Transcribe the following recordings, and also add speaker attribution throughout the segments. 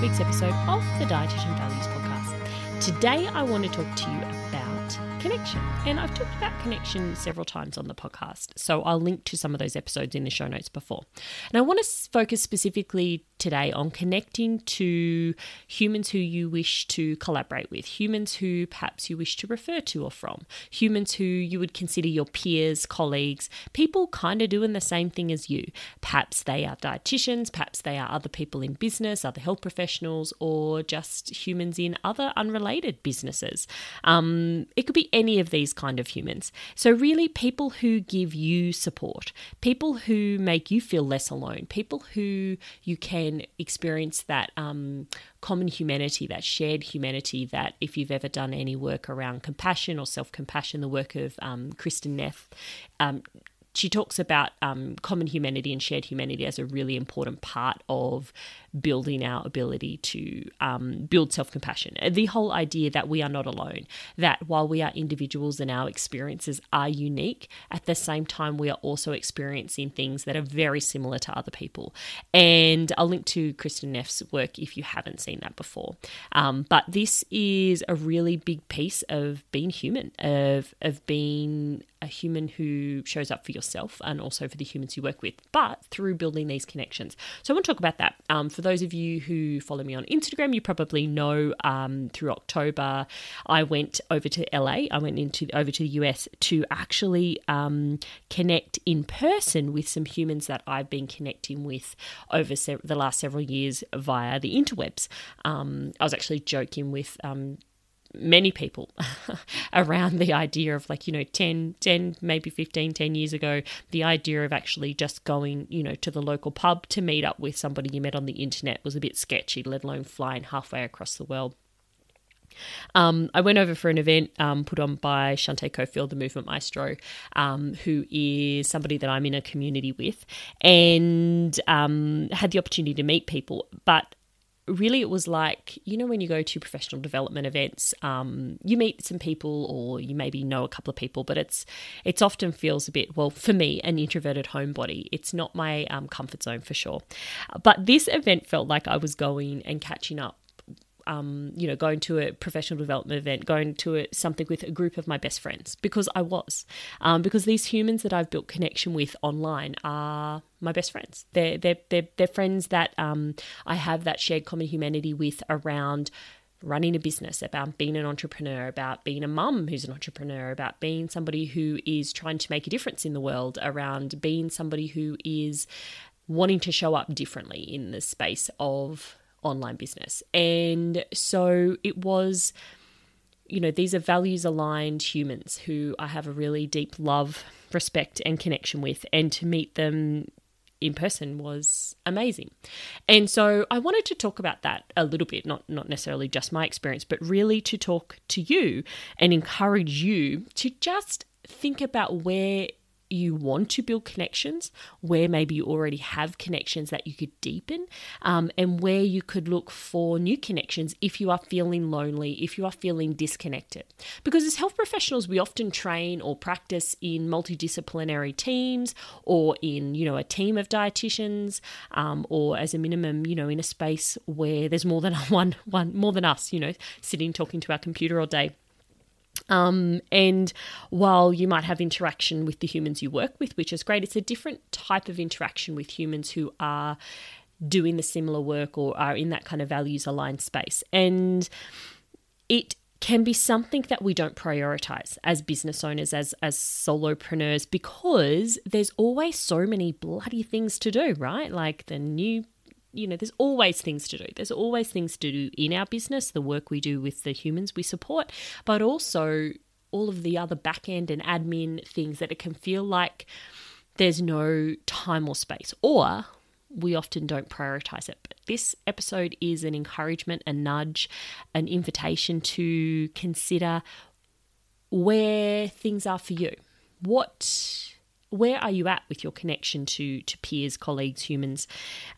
Speaker 1: Week's episode of the Dietitian Values Podcast. Today, I want to talk to you about connection. And I've talked about connection several times on the podcast, so I'll link to some of those episodes in the show notes before. And I want to focus specifically today on connecting to humans who you wish to collaborate with, humans who perhaps you wish to refer to or from, humans who you would consider your peers, colleagues, people kind of doing the same thing as you. Perhaps they are dietitians, perhaps they are other people in business, other health professionals, or just humans in other unrelated businesses. Um, it could be any of these kind of humans. So, really, people who give you support, people who make you feel less alone, people who you can experience that um, common humanity, that shared humanity. That if you've ever done any work around compassion or self compassion, the work of um, Kristin Neff, um, she talks about um, common humanity and shared humanity as a really important part of building our ability to um, build self compassion. The whole idea that we are not alone, that while we are individuals and our experiences are unique, at the same time, we are also experiencing things that are very similar to other people. And I'll link to Kristin Neff's work if you haven't seen that before. Um, but this is a really big piece of being human, of, of being a human who shows up for yourself and also for the humans you work with, but through building these connections. So I want to talk about that. Um, for those of you who follow me on Instagram, you probably know um, through October I went over to LA. I went into over to the US to actually um, connect in person with some humans that I've been connecting with over se- the last several years via the interwebs. Um, I was actually joking with um, many people around the idea of like you know 10 10 maybe 15 10 years ago the idea of actually just going you know to the local pub to meet up with somebody you met on the internet was a bit sketchy let alone flying halfway across the world um, I went over for an event um, put on by Shante Cofield, the Movement Maestro, um, who is somebody that I'm in a community with, and um, had the opportunity to meet people. But really it was like you know when you go to professional development events um, you meet some people or you maybe know a couple of people but it's it's often feels a bit well for me an introverted homebody. It's not my um, comfort zone for sure. But this event felt like i was going and catching up um, you know, going to a professional development event, going to a, something with a group of my best friends because I was. Um, because these humans that I've built connection with online are my best friends. They're, they're, they're, they're friends that um, I have that shared common humanity with around running a business, about being an entrepreneur, about being a mum who's an entrepreneur, about being somebody who is trying to make a difference in the world, around being somebody who is wanting to show up differently in the space of online business. And so it was, you know, these are values aligned humans who I have a really deep love, respect, and connection with. And to meet them in person was amazing. And so I wanted to talk about that a little bit, not not necessarily just my experience, but really to talk to you and encourage you to just think about where you want to build connections, where maybe you already have connections that you could deepen, um, and where you could look for new connections if you are feeling lonely, if you are feeling disconnected. Because as health professionals, we often train or practice in multidisciplinary teams or in, you know, a team of dietitians, um, or as a minimum, you know, in a space where there's more than one, one more than us, you know, sitting talking to our computer all day. Um, and while you might have interaction with the humans you work with, which is great, it's a different type of interaction with humans who are doing the similar work or are in that kind of values aligned space. And it can be something that we don't prioritize as business owners, as as solopreneurs, because there's always so many bloody things to do, right? Like the new you know, there's always things to do. There's always things to do in our business, the work we do with the humans we support, but also all of the other back end and admin things that it can feel like there's no time or space, or we often don't prioritize it. But this episode is an encouragement, a nudge, an invitation to consider where things are for you. What where are you at with your connection to to peers, colleagues, humans,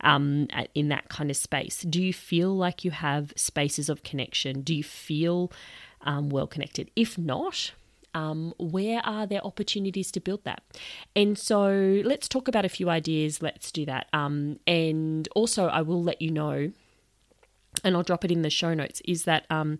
Speaker 1: um, in that kind of space? Do you feel like you have spaces of connection? Do you feel um, well connected? If not, um, where are there opportunities to build that? And so let's talk about a few ideas. Let's do that. Um, and also, I will let you know, and I'll drop it in the show notes, is that. Um,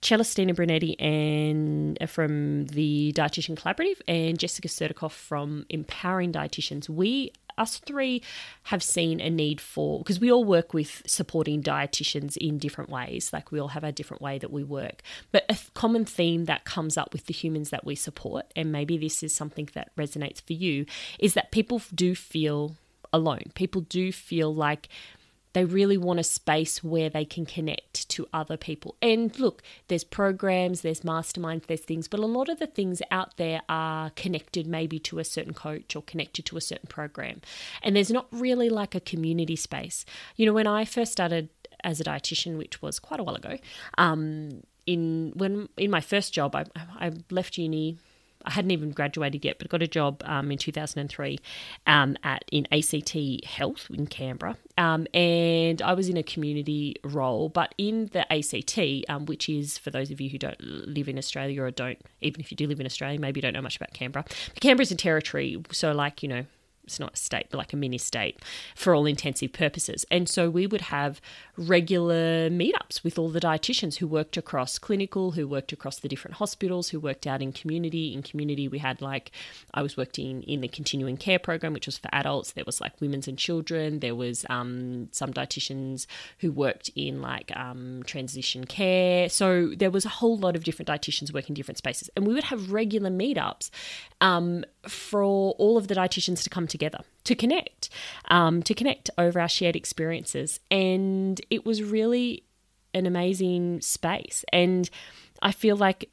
Speaker 1: Celestina Brunetti and uh, from the Dietitian Collaborative and Jessica Surdikoff from Empowering Dietitians. We us three have seen a need for because we all work with supporting dietitians in different ways. Like we all have a different way that we work. But a common theme that comes up with the humans that we support and maybe this is something that resonates for you is that people do feel alone. People do feel like they really want a space where they can connect to other people. And look, there's programs, there's masterminds, there's things, but a lot of the things out there are connected maybe to a certain coach or connected to a certain program. And there's not really like a community space. You know, when I first started as a dietitian, which was quite a while ago, um, in when in my first job, I, I left uni I hadn't even graduated yet, but got a job um, in 2003 um, at in ACT Health in Canberra, um, and I was in a community role. But in the ACT, um, which is for those of you who don't live in Australia or don't, even if you do live in Australia, maybe you don't know much about Canberra. But Canberra is a territory, so like you know it's not a state, but like a mini state for all intensive purposes. And so we would have regular meetups with all the dietitians who worked across clinical, who worked across the different hospitals, who worked out in community. In community, we had like, I was working in the continuing care program, which was for adults. There was like women's and children. There was um, some dietitians who worked in like um, transition care. So there was a whole lot of different dietitians working different spaces. And we would have regular meetups um, for all of the dietitians to come together to connect, um, to connect over our shared experiences. And it was really an amazing space. And I feel like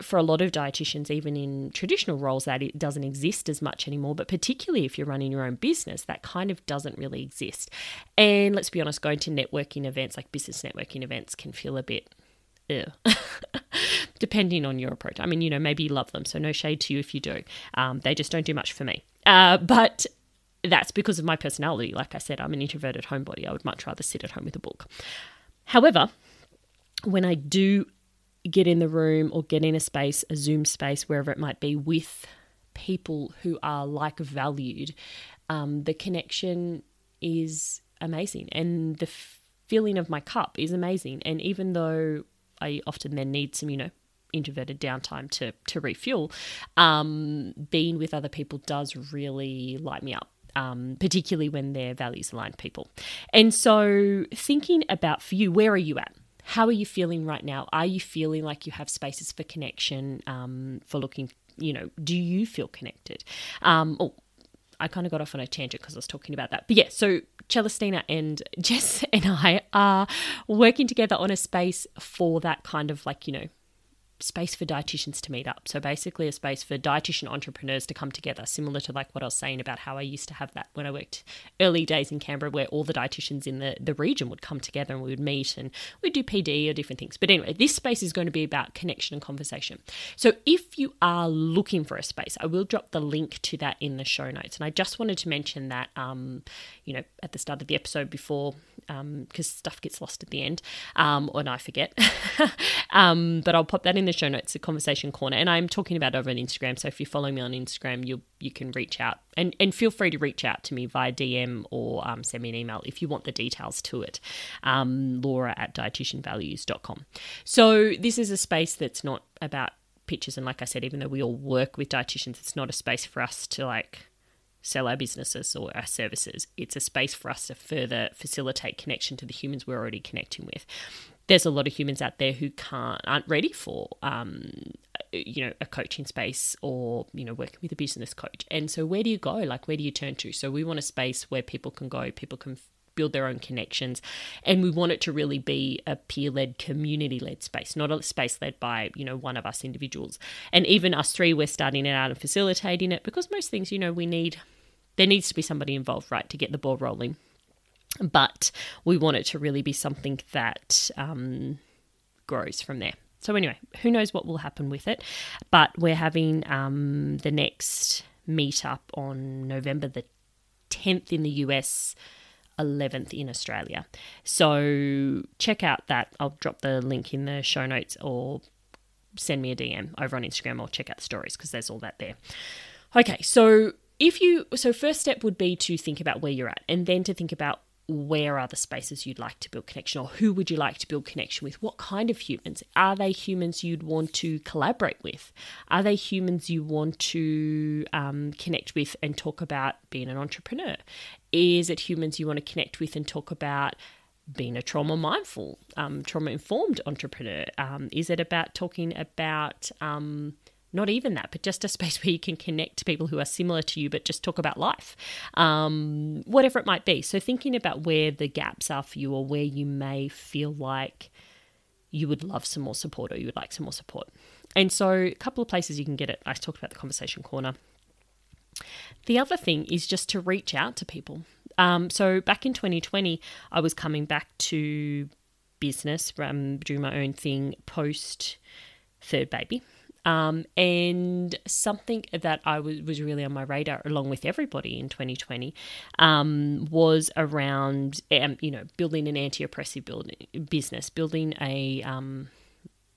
Speaker 1: for a lot of dietitians, even in traditional roles, that it doesn't exist as much anymore. But particularly if you're running your own business, that kind of doesn't really exist. And let's be honest, going to networking events like business networking events can feel a bit depending on your approach. I mean, you know, maybe you love them, so no shade to you if you do. Um, they just don't do much for me. Uh, but that's because of my personality. Like I said, I'm an introverted homebody. I would much rather sit at home with a book. However, when I do get in the room or get in a space, a Zoom space, wherever it might be, with people who are like valued, um, the connection is amazing. And the feeling of my cup is amazing. And even though I often then need some, you know, introverted downtime to to refuel. Um, being with other people does really light me up. Um, particularly when they're values aligned people. And so, thinking about for you, where are you at? How are you feeling right now? Are you feeling like you have spaces for connection, um, for looking, you know, do you feel connected? Um, I kind of got off on a tangent because I was talking about that. But yeah, so Celestina and Jess and I are working together on a space for that kind of like, you know, space for dietitians to meet up. So basically, a space for dietitian entrepreneurs to come together, similar to like what I was saying about how I used to have that when I worked early days in Canberra, where all the dietitians in the, the region would come together and we would meet and we'd do PD or different things. But anyway, this space is going to be about connection and conversation. So if you are looking for a space, I will drop the link to that in the show notes. And I just wanted to mention that, um, you know, at the start of the episode before, because um, stuff gets lost at the end, um, or I forget. um, but I'll pop that in the show notes, the conversation corner, and I'm talking about over on Instagram. So if you follow me on Instagram, you you can reach out and and feel free to reach out to me via DM or um, send me an email if you want the details to it. Um, Laura at dietitianvalues.com. So this is a space that's not about pictures, and like I said, even though we all work with dietitians, it's not a space for us to like sell our businesses or our services. It's a space for us to further facilitate connection to the humans we're already connecting with there's a lot of humans out there who can't aren't ready for um, you know a coaching space or you know working with a business coach and so where do you go like where do you turn to so we want a space where people can go people can build their own connections. And we want it to really be a peer led, community led space, not a space led by, you know, one of us individuals. And even us three, we're starting it out and facilitating it because most things, you know, we need, there needs to be somebody involved, right, to get the ball rolling. But we want it to really be something that um, grows from there. So, anyway, who knows what will happen with it? But we're having um, the next meetup on November the 10th in the US, 11th in Australia. So check out that. I'll drop the link in the show notes or send me a DM over on Instagram or check out the stories because there's all that there. Okay, so if you so first step would be to think about where you're at and then to think about where are the spaces you'd like to build connection or who would you like to build connection with? What kind of humans? Are they humans you'd want to collaborate with? Are they humans you want to um, connect with and talk about being an entrepreneur? Is it humans you want to connect with and talk about being a trauma mindful um, trauma informed entrepreneur? Um, is it about talking about um, not even that, but just a space where you can connect to people who are similar to you, but just talk about life, um, whatever it might be. So, thinking about where the gaps are for you or where you may feel like you would love some more support or you would like some more support. And so, a couple of places you can get it. I talked about the conversation corner. The other thing is just to reach out to people. Um, so, back in 2020, I was coming back to business, um, doing my own thing post third baby. Um, and something that I was, was really on my radar, along with everybody in 2020, um, was around, um, you know, building an anti-oppressive building, business, building a, um,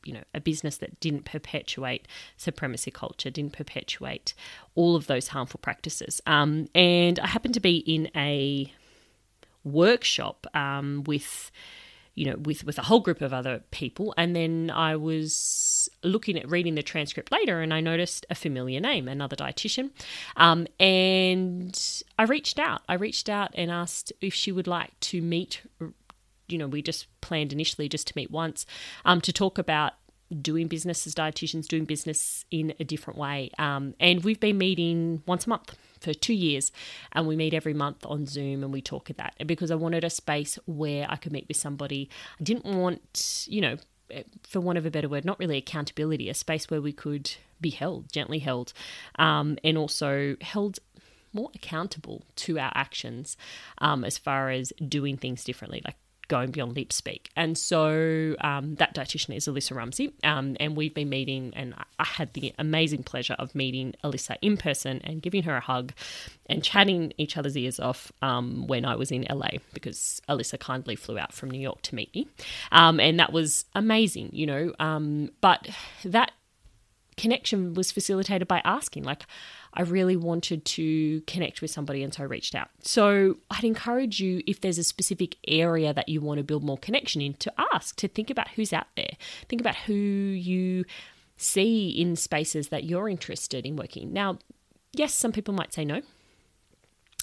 Speaker 1: you know, a business that didn't perpetuate supremacy culture, didn't perpetuate all of those harmful practices. Um, and I happened to be in a workshop um, with you know, with with a whole group of other people. And then I was looking at reading the transcript later, and I noticed a familiar name, another dietitian. Um, and I reached out. I reached out and asked if she would like to meet. You know, we just planned initially just to meet once um, to talk about doing business as dietitians, doing business in a different way. Um, and we've been meeting once a month for two years, and we meet every month on Zoom and we talk at that because I wanted a space where I could meet with somebody. I didn't want, you know, for want of a better word, not really accountability, a space where we could be held, gently held, um, and also held more accountable to our actions um, as far as doing things differently, like going beyond lip speak. And so um, that dietitian is Alissa Rumsey. Um, and we've been meeting, and I had the amazing pleasure of meeting Alissa in person and giving her a hug and chatting each other's ears off um, when I was in LA because Alissa kindly flew out from New York to meet me. Um, and that was amazing, you know. Um, but that connection was facilitated by asking, like, I really wanted to connect with somebody, and so I reached out. So I'd encourage you, if there's a specific area that you want to build more connection in, to ask, to think about who's out there, think about who you see in spaces that you're interested in working. Now, yes, some people might say no.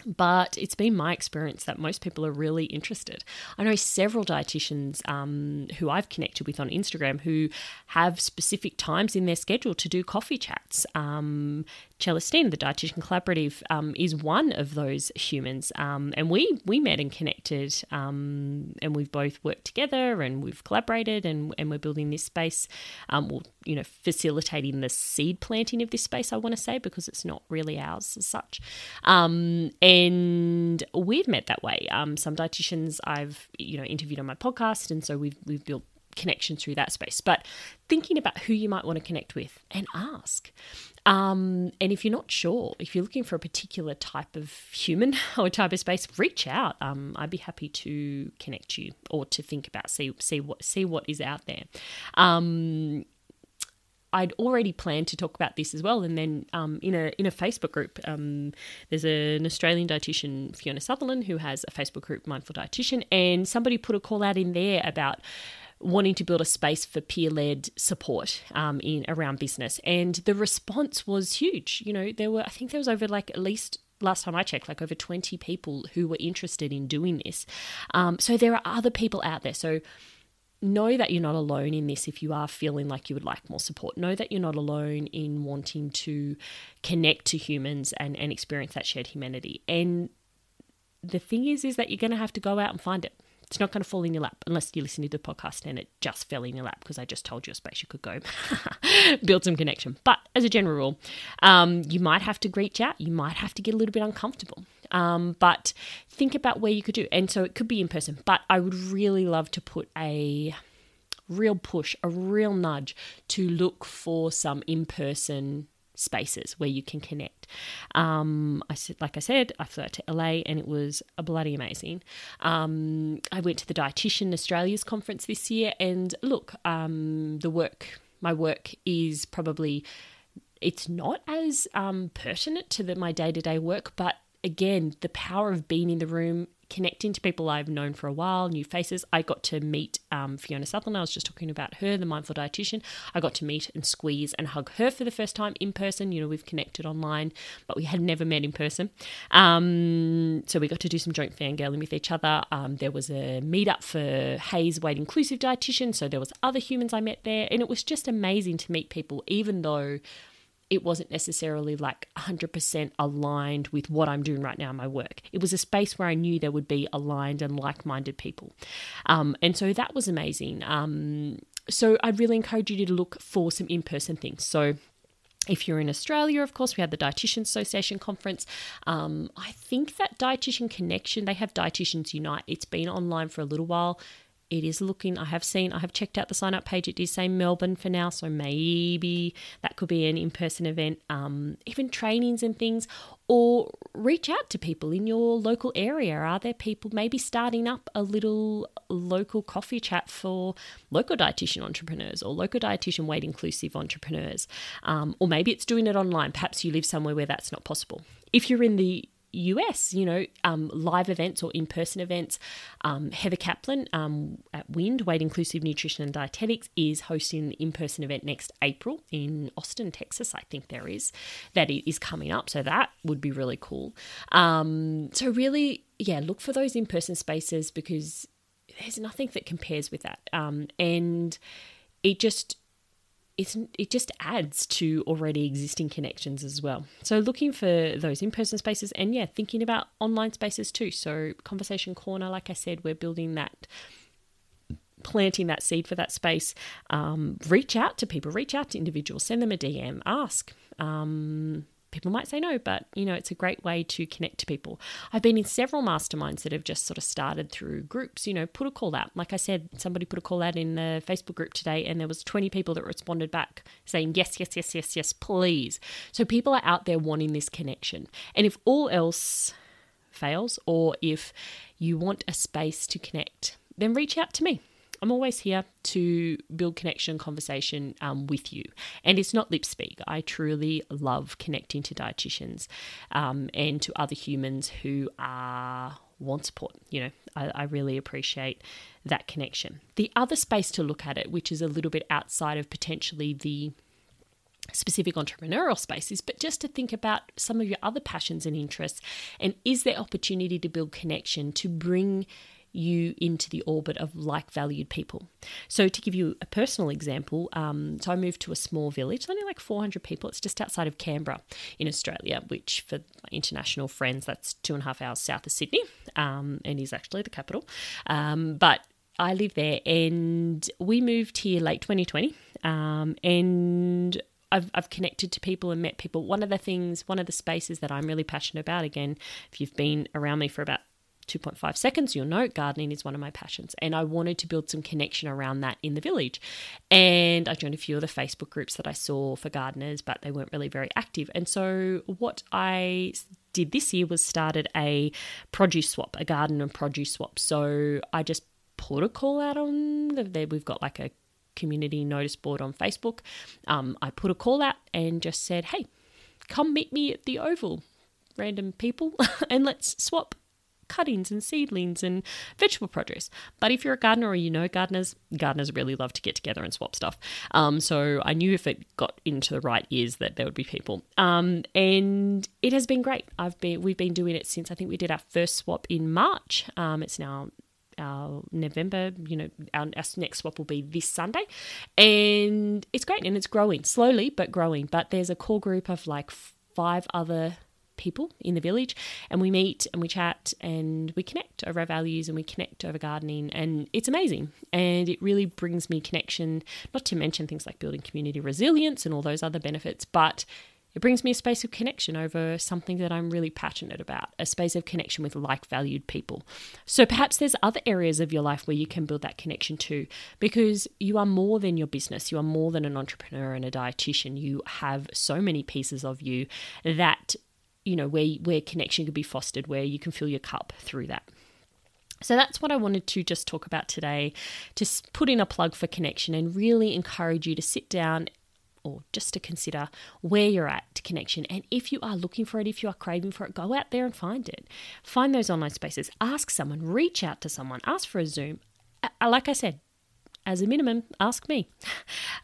Speaker 1: But it's been my experience that most people are really interested. I know several dietitians um, who I've connected with on Instagram who have specific times in their schedule to do coffee chats. Um, Celestine, the Dietitian Collaborative, um, is one of those humans, um, and we we met and connected, um, and we've both worked together and we've collaborated, and, and we're building this space. Um, well, you know, facilitating the seed planting of this space. I want to say because it's not really ours as such, um, and we've met that way. Um, some dietitians I've you know interviewed on my podcast, and so we've we've built connection through that space. But thinking about who you might want to connect with and ask. Um, and if you're not sure, if you're looking for a particular type of human or type of space, reach out. Um, I'd be happy to connect you or to think about see see what see what is out there. Um, I'd already planned to talk about this as well, and then um, in a in a Facebook group, um, there's an Australian dietitian, Fiona Sutherland, who has a Facebook group, Mindful Dietitian, and somebody put a call out in there about wanting to build a space for peer led support um, in around business, and the response was huge. You know, there were I think there was over like at least last time I checked, like over 20 people who were interested in doing this. Um, so there are other people out there. So know that you're not alone in this if you are feeling like you would like more support. Know that you're not alone in wanting to connect to humans and, and experience that shared humanity. And the thing is, is that you're going to have to go out and find it. It's not going to fall in your lap unless you listen to the podcast and it just fell in your lap because I just told you a space you could go build some connection. But as a general rule, um, you might have to reach out. You might have to get a little bit uncomfortable. Um, but think about where you could do. And so it could be in person. But I would really love to put a real push, a real nudge to look for some in person spaces where you can connect. Um, I said, like I said, I flew out to LA and it was a bloody amazing. Um, I went to the Dietitian Australia's conference this year, and look, um, the work, my work is probably. It's not as um, pertinent to the, my day to day work, but again, the power of being in the room, connecting to people I've known for a while, new faces. I got to meet um, Fiona Sutherland. I was just talking about her, the mindful dietitian. I got to meet and squeeze and hug her for the first time in person. You know, we've connected online, but we had never met in person. Um, so we got to do some joint fangirling with each other. Um, there was a meetup for HAES Weight Inclusive Dietitian. So there was other humans I met there, and it was just amazing to meet people, even though it wasn't necessarily like 100% aligned with what I'm doing right now in my work. It was a space where I knew there would be aligned and like minded people. Um, and so that was amazing. Um, so I'd really encourage you to look for some in person things. So if you're in Australia, of course, we had the Dietitian Association conference. Um, I think that Dietitian Connection, they have Dietitians Unite. It's been online for a little while it is looking i have seen i have checked out the sign up page. It is say melbourne for now so maybe that could be an in-person event um, even trainings and things or reach out to people in your local area. Are there people maybe starting up a little local coffee chat for local dietitian entrepreneurs or local dietitian weight inclusive entrepreneurs? Um, or maybe it's doing it online. Perhaps you live somewhere where that's not possible. If you're in the US, you know, um, live events or in person events. Um, Heather Caplan um, at WIND, Weight Inclusive Nutrition and Dietetics, is hosting an in person event next April in Austin, Texas, I think there is, that is coming up. So that would be really cool. Um, so, really, yeah, look for those in person spaces because there's nothing that compares with that. Um, and it just, it's, it just adds to already existing connections as well. So looking for those in-person spaces and yeah, thinking about online spaces too. So conversation corner, like I said, we're building that planting that seed for that space. Um, reach out to people, reach out to individuals, send them a DM, ask. Um, people might say no, but you know, it's a great way to connect to people. I've been in several masterminds that have just sort of started through groups, you know, put a call out. Like I said, somebody put a call out in the Facebook group today and there was 20 people that responded back saying yes, yes, yes, yes, yes, please. So people are out there wanting this connection. And if all else fails or if you want a space to connect, then reach out to me. I'm always here to build connection conversation um, with you. And it's not lip speak. I truly love connecting to dietitians um, and to other humans who are want support. You know, I, I, really appreciate that connection. The other space to look at it, which is a little bit outside of potentially the specific entrepreneurial spaces, but just to think about some of your other passions and interests. And is there opportunity to build connection to bring you into the orbit of like valued people. So, to give you a personal example, um, so I moved to a small village, only like 400 people. It's just outside of Canberra in Australia, which for international friends, that's two and a half hours south of Sydney um, and is actually the capital. Um, but I live there and we moved here late 2020. Um, and I've, I've connected to people and met people. One of the things, one of the spaces that I'm really passionate about, again, if you've been around me for about 2.5 seconds, you'll know gardening is one of my passions. And I wanted to build some connection around that in the village. And I joined a few of the Facebook groups that I saw for gardeners, but they weren't really very active. And so what I did this year was started a produce swap, a garden and produce swap. So I just put a call out on the, we've got like a community notice board on Facebook. Um, I put a call out and just said, hey, come meet me at the Oval, random people, and let's swap cuttings and seedlings and vegetable produce. But if you're a gardener or you know gardeners, gardeners really love to get together and swap stuff. Um, so I knew if it got into the right ears that there would be people. Um, and it has been great. I've been we've been doing it since I think we did our first swap in March. Um, it's now our November, you know, our, our, next swap will be this Sunday. And it's great and it's growing slowly but growing. But there's a core group of like five other people in the village, and we meet and we chat and we connect over our values and we connect over gardening, and it's amazing. And it really brings me connection, not to mention things like building community resilience and all those other benefits, but it brings me a space of connection over something that I'm really passionate about, a space of connection with like valued people. So perhaps there's other areas of your life where you can build that connection too, because you are more than your business. You are more than an entrepreneur and a dietitian. You have so many pieces of you that, you know, where, where connection could be fostered, where you can fill your cup through that. So that's what I wanted to just talk about today. Just put in a plug for connection and really encourage you to sit down or just to consider where you're at to connection. And if you are looking for it, if you are craving for it, go out there and find it. Find those online spaces. Ask someone, reach out to someone, ask for a Zoom. Like I said, as a minimum, ask me.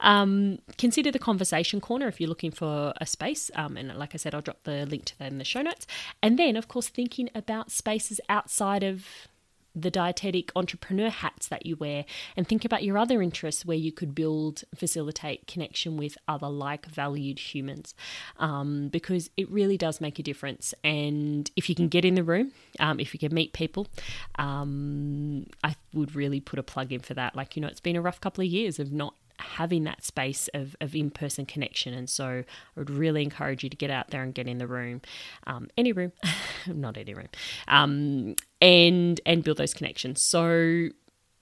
Speaker 1: Um, consider the conversation corner if you're looking for a space. Um, and like I said, I'll drop the link to that in the show notes. And then, of course, thinking about spaces outside of the dietetic entrepreneur hats that you wear and think about your other interests where you could build, facilitate connection with other like valued humans um, because it really does make a difference. And if you can get in the room, um, if you can meet people, um, I would really put a plug in for that. Like, you know, it's been a rough couple of years of not having that space of, of in person connection. And so I would really encourage you to get out there and get in the room, um, any room, not any room, um, and and build those connections. So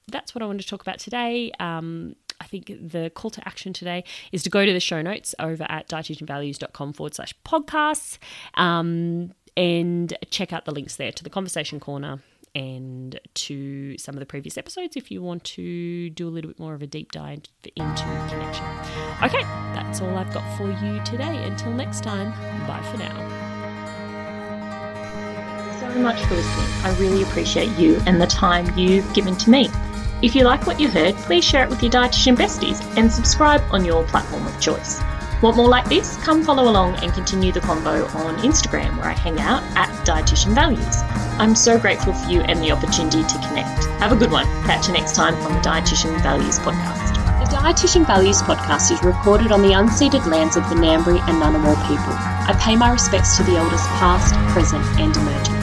Speaker 1: that's what I want to talk about today. Um, I think the call to action today is to go to the show notes over at dietitianvalues.com forward slash podcasts um, and check out the links there to the conversation corner and to some of the previous episodes if you want to do a little bit more of a deep dive into connection. Okay, that's all I've got for you today. Until next time, bye for now.
Speaker 2: So much for listening. I really appreciate you and the time you've given to me. If you like what you heard, please share it with your dietitian besties and subscribe on your platform of choice. Want more like this? Come follow along and continue the convo on Instagram where I hang out at Dietitian Values. I'm so grateful for you and the opportunity to connect. Have a good one. Catch you next time on the Dietitian Values podcast. The Dietitian Values podcast is recorded on the unceded lands of the Ngambri and Ngunnawal people. I pay my respects to the elders past, present and emerging.